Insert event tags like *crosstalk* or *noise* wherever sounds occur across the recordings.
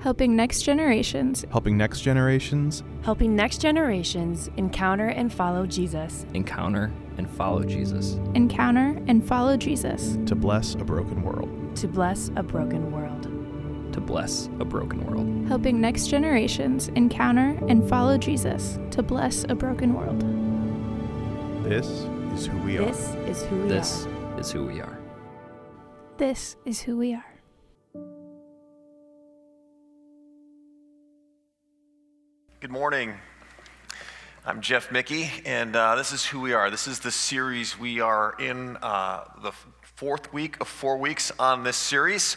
helping next generations helping next generations helping next generations encounter and follow Jesus. encounter and follow Jesus. encounter and follow Jesus. to bless a broken world. to bless a broken world. to bless a broken world. helping next generations encounter and follow Jesus to bless a broken world. This is who we are. This is who we This are. is who we are. This is who we are. Good morning. I'm Jeff Mickey, and uh, this is who we are. This is the series we are in, uh, the fourth week of four weeks on this series.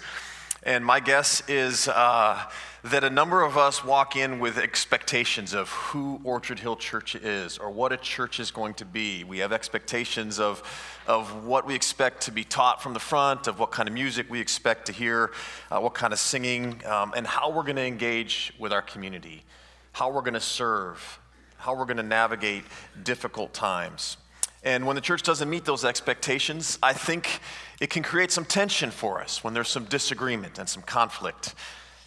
And my guess is uh, that a number of us walk in with expectations of who Orchard Hill Church is or what a church is going to be. We have expectations of, of what we expect to be taught from the front, of what kind of music we expect to hear, uh, what kind of singing, um, and how we're going to engage with our community how we're going to serve, how we're going to navigate difficult times. And when the church doesn't meet those expectations, I think it can create some tension for us when there's some disagreement and some conflict.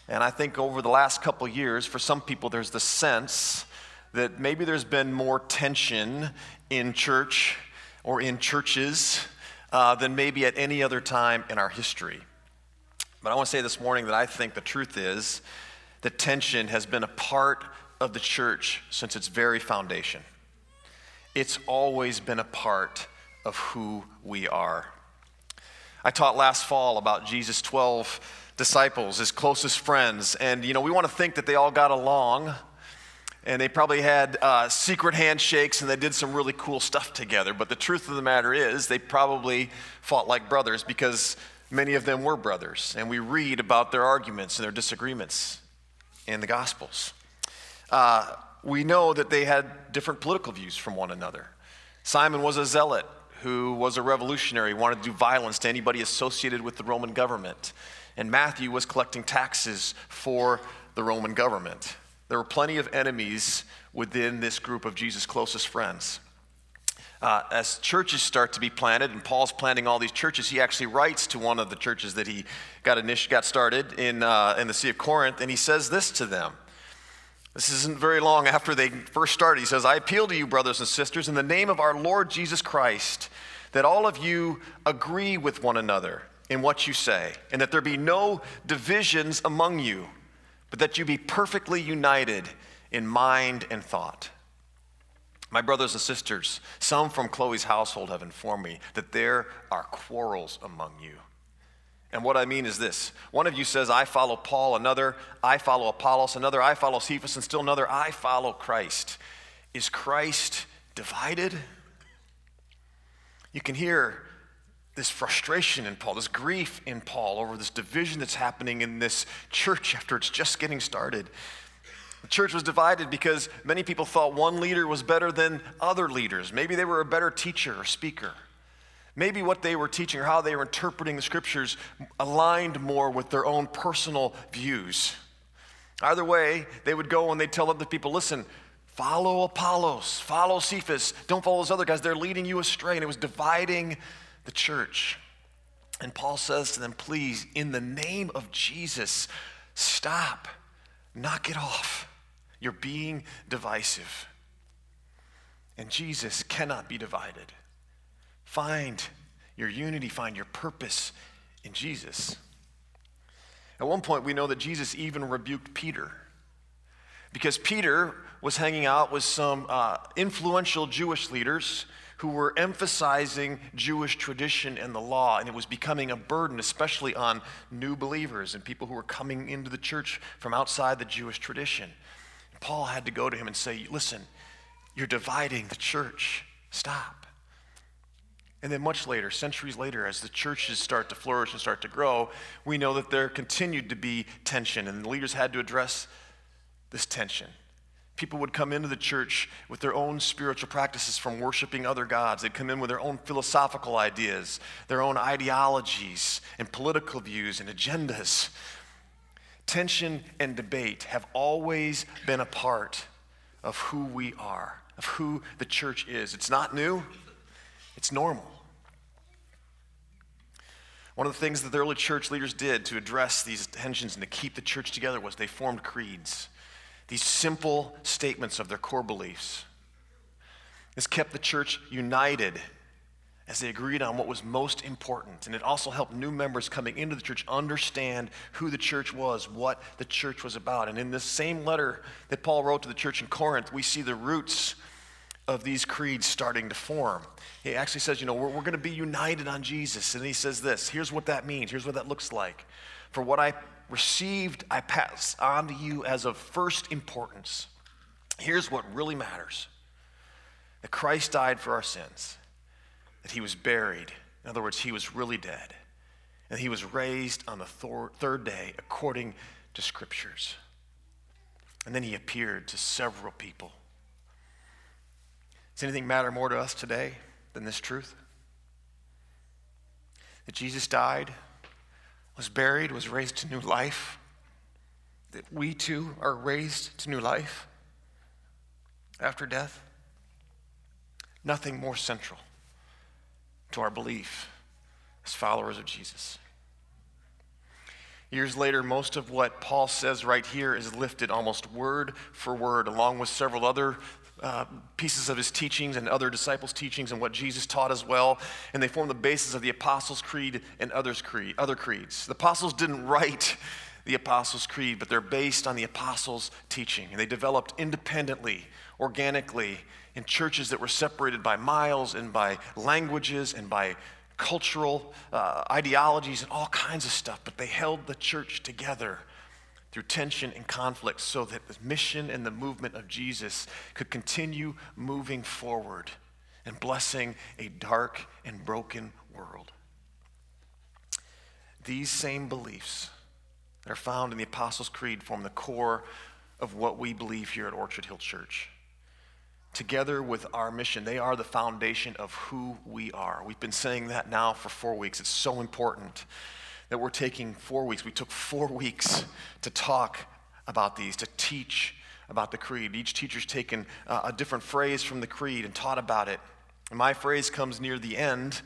And I think over the last couple years, for some people, there's the sense that maybe there's been more tension in church or in churches uh, than maybe at any other time in our history. But I want to say this morning that I think the truth is that tension has been a part of the church since its very foundation. It's always been a part of who we are. I taught last fall about Jesus' 12 disciples, his closest friends, and you know, we want to think that they all got along and they probably had uh, secret handshakes and they did some really cool stuff together. But the truth of the matter is, they probably fought like brothers because many of them were brothers, and we read about their arguments and their disagreements in the Gospels. Uh, we know that they had different political views from one another. Simon was a zealot who was a revolutionary, wanted to do violence to anybody associated with the Roman government. And Matthew was collecting taxes for the Roman government. There were plenty of enemies within this group of Jesus' closest friends. Uh, as churches start to be planted, and Paul's planting all these churches, he actually writes to one of the churches that he got, got started in, uh, in the Sea of Corinth, and he says this to them. This isn't very long after they first started. He says, I appeal to you, brothers and sisters, in the name of our Lord Jesus Christ, that all of you agree with one another in what you say, and that there be no divisions among you, but that you be perfectly united in mind and thought. My brothers and sisters, some from Chloe's household have informed me that there are quarrels among you. And what I mean is this one of you says, I follow Paul, another, I follow Apollos, another, I follow Cephas, and still another, I follow Christ. Is Christ divided? You can hear this frustration in Paul, this grief in Paul over this division that's happening in this church after it's just getting started. The church was divided because many people thought one leader was better than other leaders. Maybe they were a better teacher or speaker. Maybe what they were teaching or how they were interpreting the scriptures aligned more with their own personal views. Either way, they would go and they'd tell other people, listen, follow Apollos, follow Cephas, don't follow those other guys. They're leading you astray. And it was dividing the church. And Paul says to them, please, in the name of Jesus, stop, knock it off. You're being divisive. And Jesus cannot be divided. Find your unity, find your purpose in Jesus. At one point, we know that Jesus even rebuked Peter because Peter was hanging out with some uh, influential Jewish leaders who were emphasizing Jewish tradition and the law, and it was becoming a burden, especially on new believers and people who were coming into the church from outside the Jewish tradition. Paul had to go to him and say, Listen, you're dividing the church. Stop. And then, much later, centuries later, as the churches start to flourish and start to grow, we know that there continued to be tension, and the leaders had to address this tension. People would come into the church with their own spiritual practices from worshiping other gods. They'd come in with their own philosophical ideas, their own ideologies, and political views and agendas. Tension and debate have always been a part of who we are, of who the church is. It's not new, it's normal. One of the things that the early church leaders did to address these tensions and to keep the church together was they formed creeds, these simple statements of their core beliefs. This kept the church united as they agreed on what was most important. And it also helped new members coming into the church understand who the church was, what the church was about. And in this same letter that Paul wrote to the church in Corinth, we see the roots of these creeds starting to form. He actually says, you know, we're, we're going to be united on Jesus. And he says this here's what that means, here's what that looks like. For what I received, I pass on to you as of first importance. Here's what really matters that Christ died for our sins that he was buried. In other words, he was really dead. And he was raised on the thor- third day according to scriptures. And then he appeared to several people. Does anything matter more to us today than this truth? That Jesus died, was buried, was raised to new life, that we too are raised to new life after death? Nothing more central to our belief as followers of Jesus. Years later, most of what Paul says right here is lifted almost word for word, along with several other uh, pieces of his teachings and other disciples' teachings and what Jesus taught as well. And they form the basis of the Apostles' Creed and others creed, other creeds. The apostles didn't write the Apostles' Creed, but they're based on the Apostles' teaching. And they developed independently, organically, in churches that were separated by miles and by languages and by cultural uh, ideologies and all kinds of stuff, but they held the church together through tension and conflict so that the mission and the movement of Jesus could continue moving forward and blessing a dark and broken world. These same beliefs that are found in the Apostles' Creed form the core of what we believe here at Orchard Hill Church together with our mission. They are the foundation of who we are. We've been saying that now for four weeks. It's so important that we're taking four weeks. We took four *laughs* weeks to talk about these, to teach about the creed. Each teacher's taken uh, a different phrase from the creed and taught about it. And my phrase comes near the end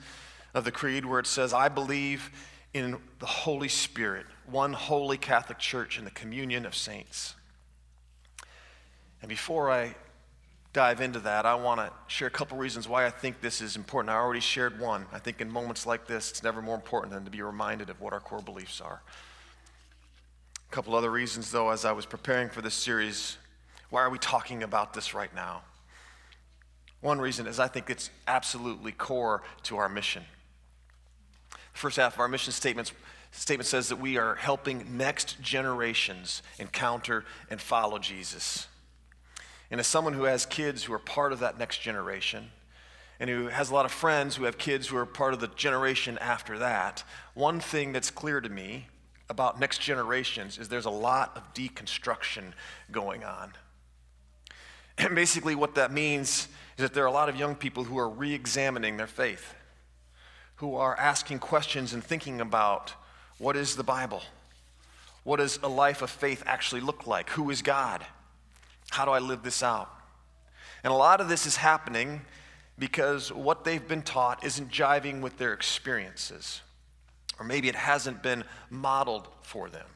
of the creed where it says, I believe in the Holy Spirit, one holy Catholic Church, and the communion of saints. And before I dive into that, I want to share a couple reasons why I think this is important. I already shared one. I think in moments like this, it's never more important than to be reminded of what our core beliefs are. A couple other reasons, though, as I was preparing for this series, why are we talking about this right now? One reason is I think it's absolutely core to our mission. The first half of our mission statement says that we are helping next generations encounter and follow Jesus. And as someone who has kids who are part of that next generation, and who has a lot of friends who have kids who are part of the generation after that, one thing that's clear to me about next generations is there's a lot of deconstruction going on. And basically, what that means is that there are a lot of young people who are re examining their faith, who are asking questions and thinking about what is the Bible? What does a life of faith actually look like? Who is God? How do I live this out? And a lot of this is happening because what they've been taught isn't jiving with their experiences, or maybe it hasn't been modeled for them.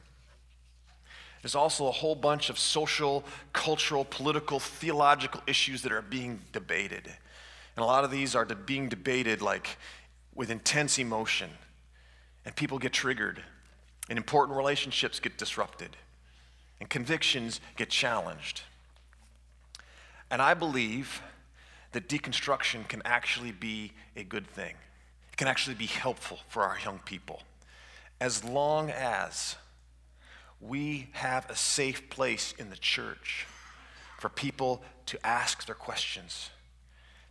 There's also a whole bunch of social, cultural, political, theological issues that are being debated. And a lot of these are being debated like with intense emotion. And people get triggered, and important relationships get disrupted, and convictions get challenged. And I believe that deconstruction can actually be a good thing. It can actually be helpful for our young people as long as we have a safe place in the church for people to ask their questions,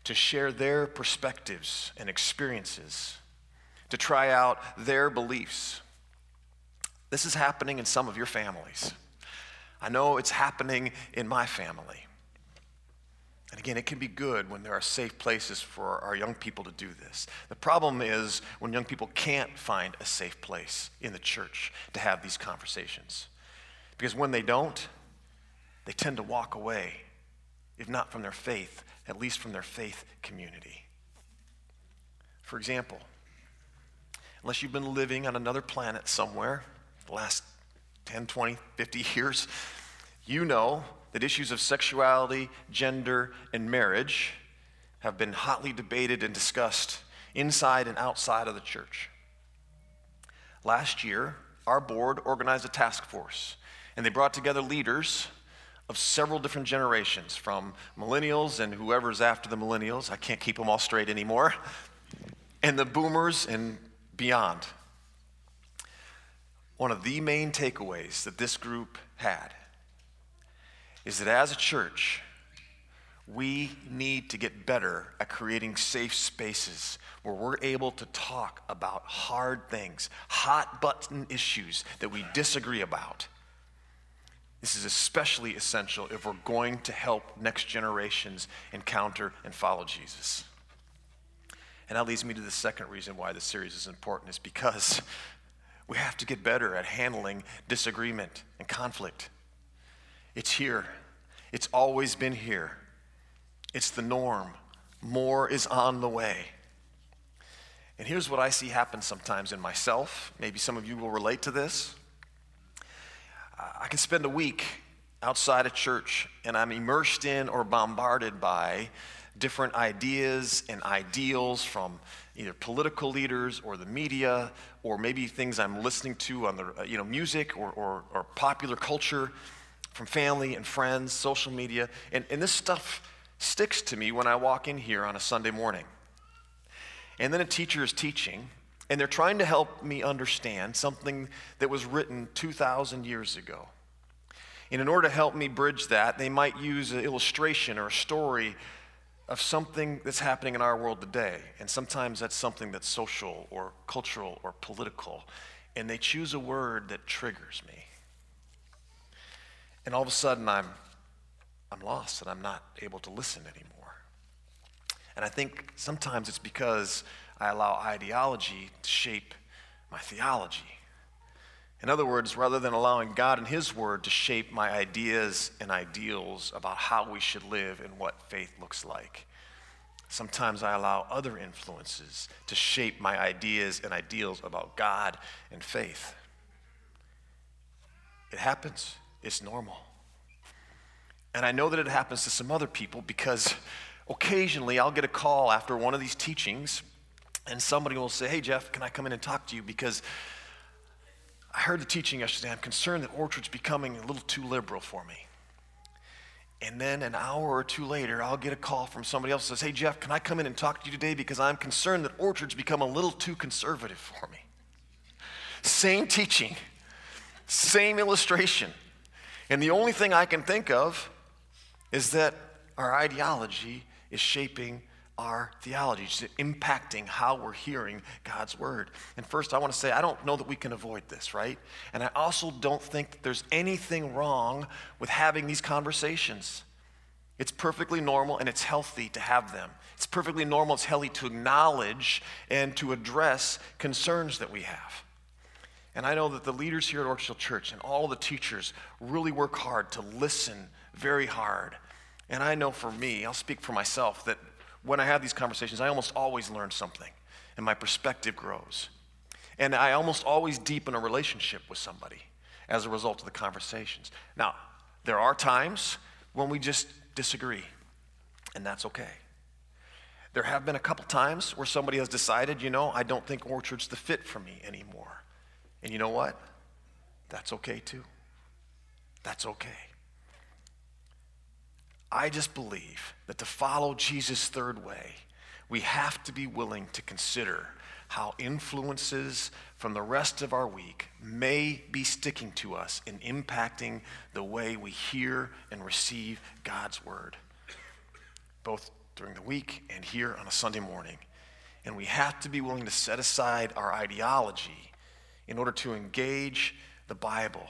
to share their perspectives and experiences, to try out their beliefs. This is happening in some of your families. I know it's happening in my family. And again, it can be good when there are safe places for our young people to do this. The problem is when young people can't find a safe place in the church to have these conversations. Because when they don't, they tend to walk away, if not from their faith, at least from their faith community. For example, unless you've been living on another planet somewhere the last 10, 20, 50 years, you know that issues of sexuality, gender, and marriage have been hotly debated and discussed inside and outside of the church. Last year, our board organized a task force, and they brought together leaders of several different generations, from millennials and whoever's after the millennials. I can't keep them all straight anymore, and the boomers and beyond. One of the main takeaways that this group had is that as a church, we need to get better at creating safe spaces where we're able to talk about hard things, hot button issues that we disagree about. This is especially essential if we're going to help next generations encounter and follow Jesus. And that leads me to the second reason why this series is important is because we have to get better at handling disagreement and conflict. It's here. It's always been here. It's the norm. More is on the way. And here's what I see happen sometimes in myself. Maybe some of you will relate to this. I can spend a week outside of church and I'm immersed in or bombarded by different ideas and ideals from either political leaders or the media or maybe things I'm listening to on the you know music or, or, or popular culture from family and friends, social media. And, and this stuff sticks to me when I walk in here on a Sunday morning. And then a teacher is teaching, and they're trying to help me understand something that was written 2,000 years ago. And in order to help me bridge that, they might use an illustration or a story of something that's happening in our world today. And sometimes that's something that's social or cultural or political. And they choose a word that triggers me. And all of a sudden, I'm, I'm lost and I'm not able to listen anymore. And I think sometimes it's because I allow ideology to shape my theology. In other words, rather than allowing God and His Word to shape my ideas and ideals about how we should live and what faith looks like, sometimes I allow other influences to shape my ideas and ideals about God and faith. It happens, it's normal. And I know that it happens to some other people because occasionally I'll get a call after one of these teachings and somebody will say, Hey, Jeff, can I come in and talk to you? Because I heard the teaching yesterday. I'm concerned that Orchard's becoming a little too liberal for me. And then an hour or two later, I'll get a call from somebody else that says, Hey, Jeff, can I come in and talk to you today? Because I'm concerned that Orchard's become a little too conservative for me. Same teaching, same illustration. And the only thing I can think of is that our ideology is shaping our theology, it's impacting how we're hearing God's word. And first, I want to say, I don't know that we can avoid this, right? And I also don't think that there's anything wrong with having these conversations. It's perfectly normal and it's healthy to have them. It's perfectly normal, it's healthy to acknowledge and to address concerns that we have. And I know that the leaders here at Orchard Church and all the teachers really work hard to listen very hard and I know for me, I'll speak for myself, that when I have these conversations, I almost always learn something and my perspective grows. And I almost always deepen a relationship with somebody as a result of the conversations. Now, there are times when we just disagree, and that's okay. There have been a couple times where somebody has decided, you know, I don't think Orchard's the fit for me anymore. And you know what? That's okay too. That's okay. I just believe that to follow Jesus' third way, we have to be willing to consider how influences from the rest of our week may be sticking to us and impacting the way we hear and receive God's word, both during the week and here on a Sunday morning. And we have to be willing to set aside our ideology in order to engage the Bible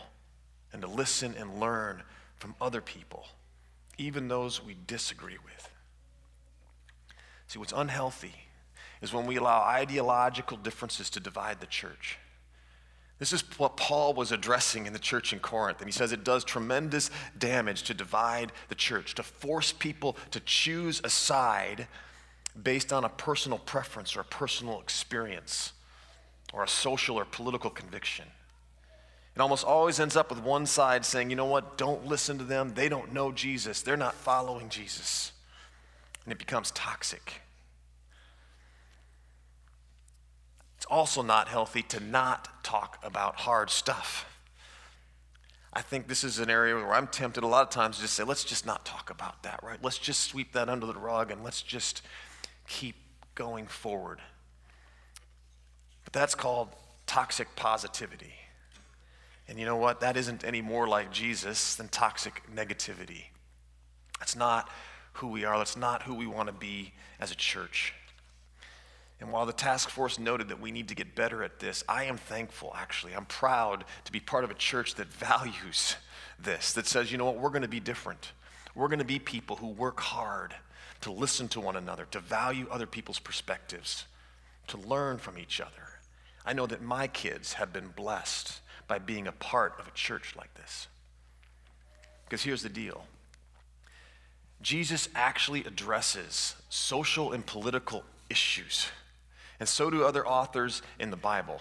and to listen and learn from other people even those we disagree with. See, what's unhealthy is when we allow ideological differences to divide the church. This is what Paul was addressing in the church in Corinth. And he says it does tremendous damage to divide the church, to force people to choose a side based on a personal preference or a personal experience or a social or political conviction. It almost always ends up with one side saying, you know what, don't listen to them. They don't know Jesus. They're not following Jesus. And it becomes toxic. It's also not healthy to not talk about hard stuff. I think this is an area where I'm tempted a lot of times to just say, let's just not talk about that, right? Let's just sweep that under the rug and let's just keep going forward. That's called toxic positivity. And you know what? That isn't any more like Jesus than toxic negativity. That's not who we are. That's not who we want to be as a church. And while the task force noted that we need to get better at this, I am thankful, actually. I'm proud to be part of a church that *laughs* values this, that says, you know what, we're going to be different. We're going to be people who work hard to listen to one another, to value other people's perspectives, to learn from each other. I know that my kids have been blessed by being a part of a church like this. Because here's the deal Jesus actually addresses social and political issues and so do other authors in the Bible.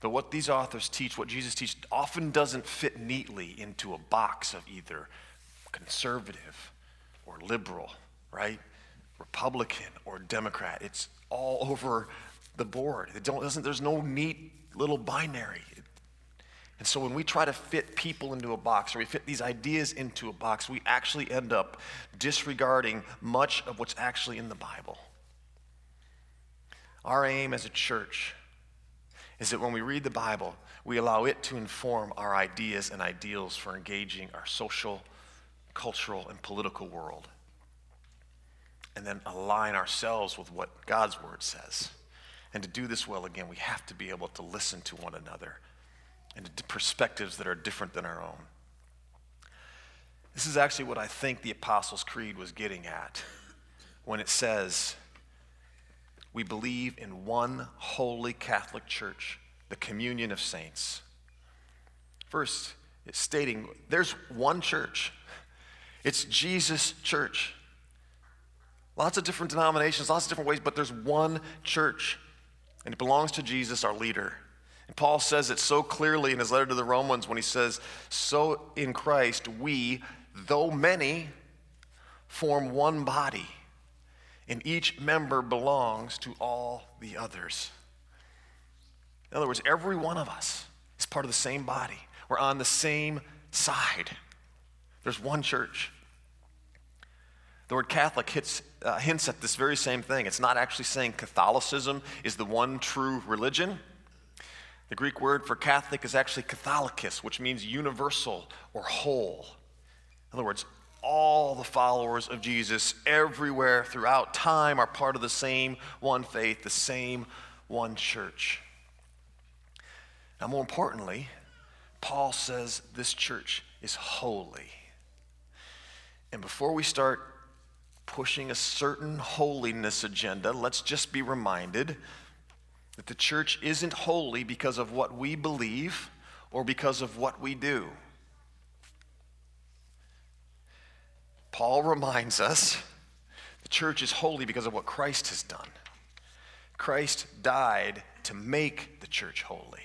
But what these authors teach, what Jesus teaches, often doesn't fit neatly into a box of either conservative or liberal, right? Republican or Democrat. It's all over the board. It doesn't, there's no neat little binary. And so when we try to fit people into a box or we fit these ideas into a box, we actually end up disregarding much of what's actually in the Bible. Our aim as a church is that when we read the Bible, we allow it to inform our ideas and ideals for engaging our social, cultural, and political world. And then align ourselves with what God's word says. And to do this well, again, we have to be able to listen to one another and to perspectives that are different than our own. This is actually what I think the Apostles' Creed was getting at when it says, we believe in one holy Catholic Church, the communion of saints. First, it's stating there's one church, it's Jesus' church. Lots of different denominations, lots of different ways, but there's one church, and it belongs to Jesus, our leader. And Paul says it so clearly in his letter to the Romans when he says, So in Christ, we, though many, form one body and each member belongs to all the others. In other words, every one of us is part of the same body. We're on the same side. There's one church. The word Catholic hits, uh, hints at this very same thing. It's not actually saying Catholicism is the one true religion. The Greek word for Catholic is actually Catholicos, which means universal or whole. In other words, all the followers of Jesus everywhere throughout time are part of the same one faith, the same one church. Now, more importantly, Paul says this church is holy. And before we start pushing a certain holiness agenda, let's just be reminded that the church isn't holy because of what we believe or because of what we do. Paul reminds us the church is holy because of what Christ has done. Christ died to make the church holy.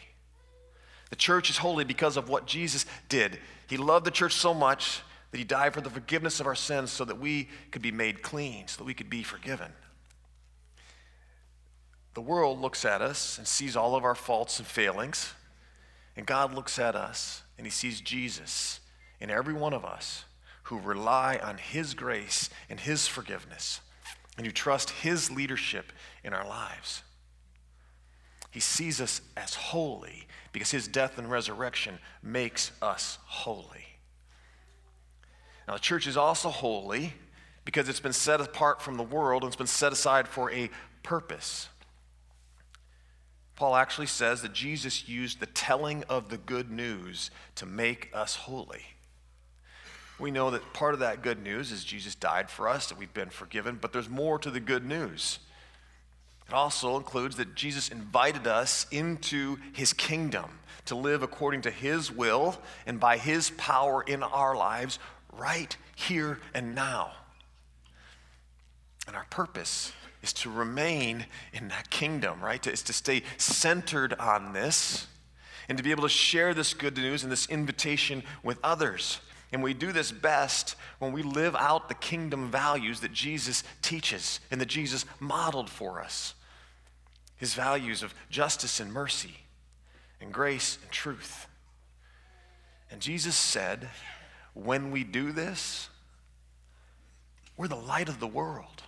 The church is holy because of what Jesus did. He loved the church so much that he died for the forgiveness of our sins so that we could be made clean, so that we could be forgiven. The world looks at us and sees all of our faults and failings, and God looks at us and he sees Jesus in every one of us who rely on His grace and His forgiveness and who trust His leadership in our lives. He sees us as holy because His death and resurrection makes us holy. Now, the church is also holy because it's been set apart from the world and it's been set aside for a purpose. Paul actually says that Jesus used the telling of the good news to make us holy. We know that part of that good news is Jesus died for us, that we've been forgiven, but there's more to the good news. It also includes that Jesus invited us into his kingdom to live according to his will and by his power in our lives right here and now. And our purpose is to remain in that kingdom, right? Is to stay centered on this and to be able to share this good news and this invitation with others. And we do this best when we live out the kingdom values that Jesus teaches and that Jesus modeled for us. His values of justice and mercy, and grace and truth. And Jesus said, when we do this, we're the light of the world.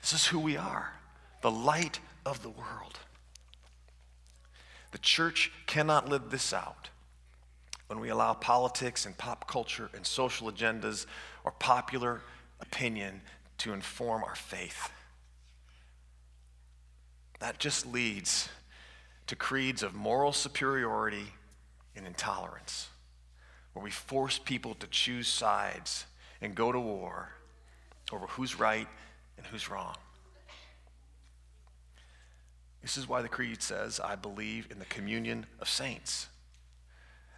This is who we are the light of the world. The church cannot live this out when we allow politics and pop culture and social agendas or popular opinion to inform our faith. That just leads to creeds of moral superiority and intolerance, where we force people to choose sides and go to war over who's right and who's wrong. This is why the Creed says, I believe in the communion of saints.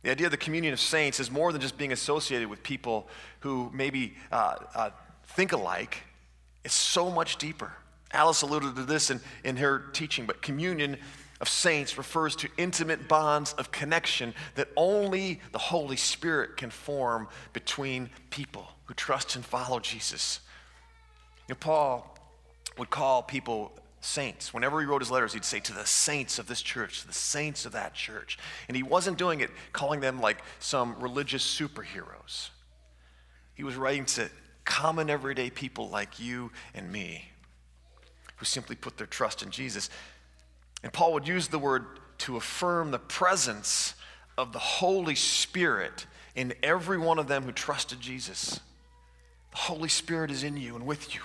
The idea of the communion of saints is more than just being associated with people who maybe uh, uh, think alike, it's so much deeper. Alice alluded to this in, in her teaching, but communion of saints refers to intimate bonds of connection that only the Holy Spirit can form between people who trust and follow Jesus. You know, Paul would call people saints. Whenever he wrote his letters, he'd say to the saints of this church, to the saints of that church. And he wasn't doing it calling them like some religious superheroes. He was writing to common everyday people like you and me who simply put their trust in Jesus. And Paul would use the word to affirm the presence of the Holy Spirit in every one of them who trusted Jesus. The Holy Spirit is in you and with you.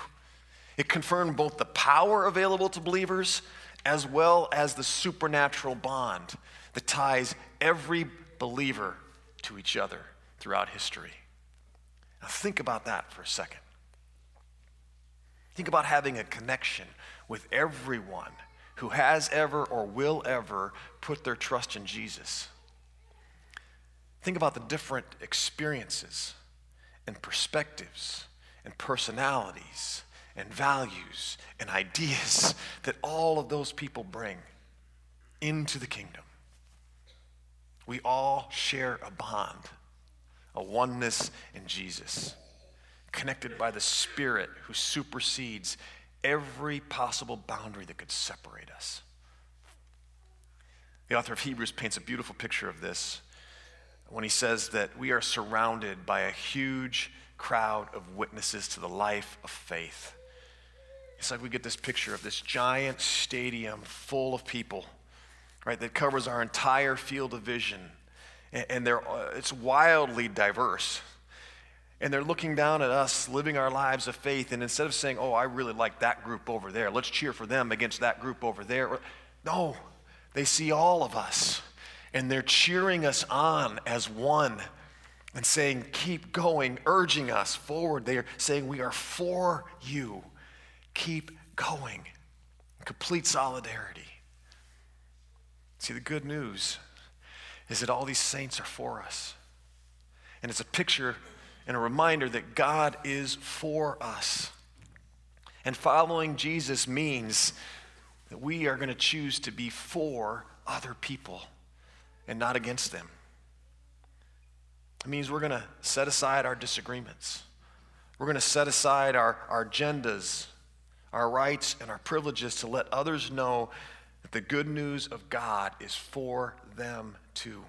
It confirmed both the power available to believers as well as the supernatural bond that ties every believer to each other throughout history. Now, think about that for a second. Think about having a connection with everyone who has ever or will ever put their trust in Jesus. Think about the different experiences and perspectives and personalities and values and ideas *laughs* that all of those people bring into the kingdom. We all share a bond, a oneness in Jesus, connected by the Spirit who supersedes every possible boundary that could separate us. The author of Hebrews paints a beautiful picture of this when he says that we are surrounded by a huge crowd of witnesses to the life of faith. It's like we get this picture of this giant stadium full of people, right, that covers our entire field of vision. And, they're, uh, it's wildly diverse. And they're looking down at us living our lives of faith. And instead of saying, oh, I really like that group over there, let's cheer for them against that group over there. No, they see all of us. And they're cheering us on as one and saying, keep going, urging us forward. They are saying, we are for you. Keep going. Complete solidarity. See, the good news is that all these saints are for us. And it's a picture and a reminder that God is for us. And following Jesus means that we are going to choose to be for other people and not against them. It means we're going to set aside our disagreements. We're going to set aside our, our agendas, our rights, and our privileges to let others know that the good news of God is for them too.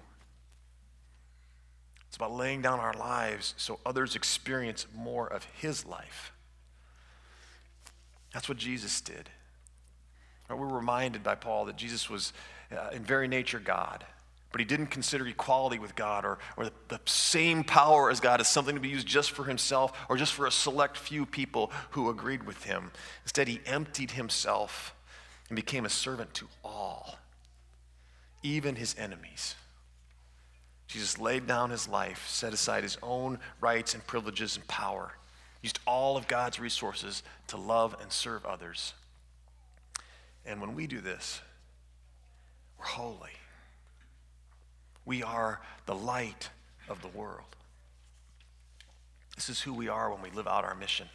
It's about laying down our lives so others experience more of His life. That's what Jesus did. We're reminded by Paul that Jesus was, uh, in very nature, God, but he didn't consider equality with God or, or the, the same power as God as something to be used just for himself or just for a select few people who agreed with him. Instead, he emptied himself and became a servant to all, even his enemies. Jesus laid down his life, set aside his own rights and privileges and power, used all of God's resources to love and serve others. And when we do this, we're holy. We are the light of the world. This is who we are when we live out our mission.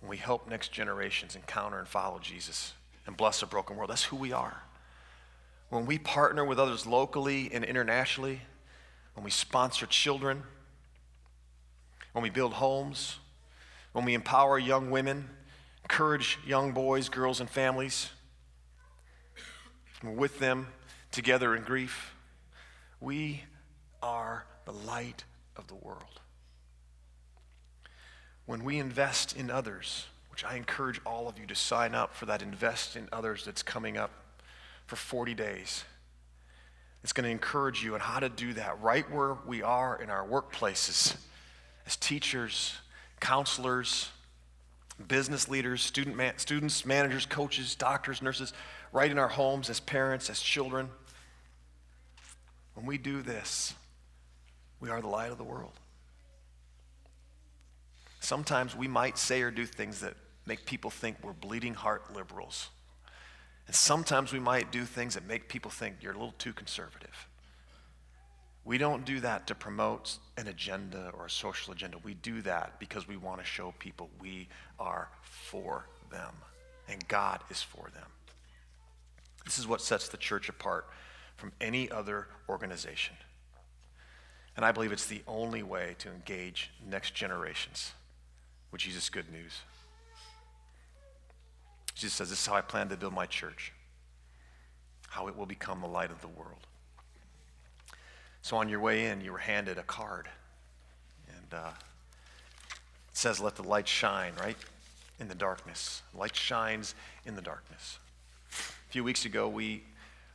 when we help next generations encounter and follow Jesus and bless a broken world. That's who we are. When we partner with others locally and internationally, when we sponsor children, when we build homes, when we empower young women, encourage young boys, girls, and families, we're with them together in grief, we are the light of the world. When we invest in others, which I encourage all of you to sign up for that Invest in Others that's coming up for 40 days. It's going to encourage you on how to do that right where we are in our workplaces as teachers, counselors, business leaders, student man, students, managers, coaches, doctors, nurses, right in our homes as parents, as children. When we do this, we are the light of the world. Sometimes we might say or do things that make people think we're bleeding heart liberals. And sometimes we might do things that make people think you're a little too conservative. We don't do that to promote an agenda or a social agenda. We do that because we want to show people we are for them and God is for them. This is what sets the church apart from any other organization. And I believe it's the only way to engage next generations with Jesus' good news. Jesus says, This is how I plan to build my church, how it will become the light of the world. So on your way in, you were handed a card. And uh, it says, Let the light shine, right? In the darkness. Light shines in the darkness. A few weeks ago, we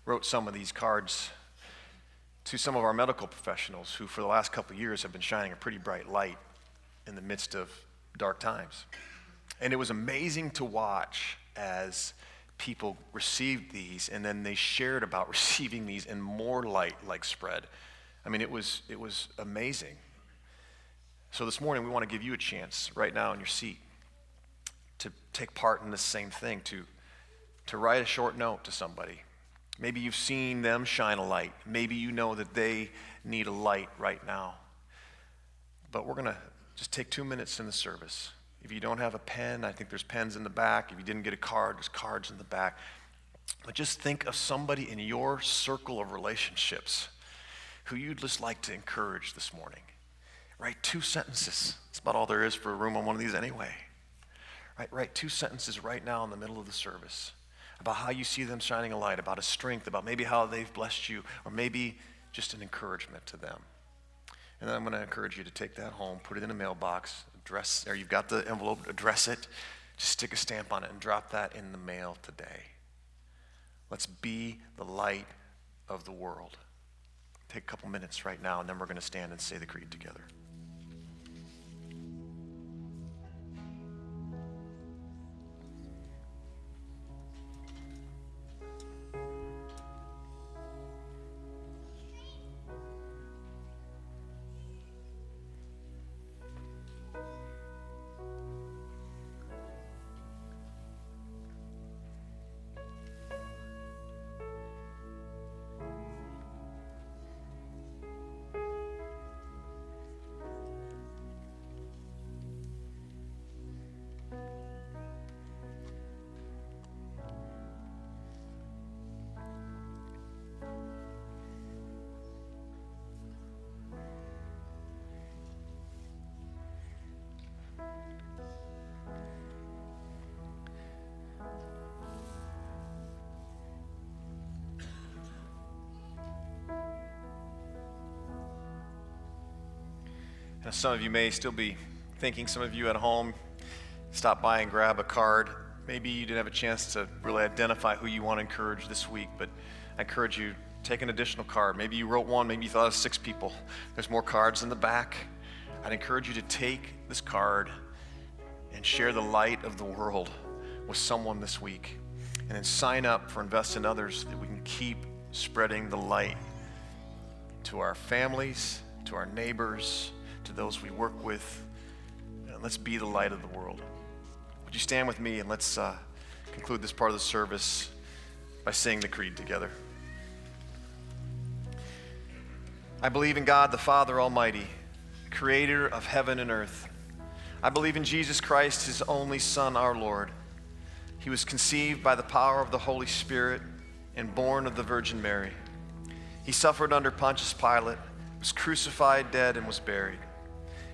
wrote some of these cards to some of our medical professionals who, for the last couple years, have been shining a pretty bright light in the midst of dark times. And it was amazing to watch as people received these and then they shared about *laughs* receiving these and more light like spread. I mean, it was, it was amazing. So this morning, we want to give you a chance right now in your seat to take part in the same thing, to, to write a short note to somebody. Maybe you've seen them shine a light. Maybe you know that they need a light right now. But we're going to just take two minutes in the service if you don't have a pen, I think there's pens in the back. If you didn't get a card, there's cards in the back. But just think of somebody in your circle of relationships who you'd just like to encourage this morning. Write two sentences. That's about all there is for a room on one of these anyway. Right, write two sentences right now in the middle of the service about how you see them shining a light, about a strength, about maybe how they've blessed you, or maybe just an encouragement to them. And then I'm going to encourage you to take that home, put it in a mailbox, address, or you've got the envelope, address it, just stick a stamp on it and drop that in the mail today. Let's be the light of the world. Take a couple minutes right now, and then we're going to stand and say the creed together. Now, some of you may still be thinking, some of you at home, stop by and grab a card. Maybe you didn't have a chance to really identify who you want to encourage this week, but I encourage you, take an additional card. Maybe you wrote one, maybe you thought of six people. There's more cards in the back. I'd encourage you to take this card and share the light of the world with someone this week. And then sign up for Invest in Others that we can keep spreading the light to our families, to our neighbors, to those we work with. And let's be the light of the world. Would you stand with me and let's uh, conclude this part of the service by saying the creed together? I believe in God, the Father Almighty, creator of heaven and earth. I believe in Jesus Christ, his only Son, our Lord. He was conceived by the power of the Holy Spirit and born of the Virgin Mary. He suffered under Pontius Pilate, was crucified, dead, and was buried.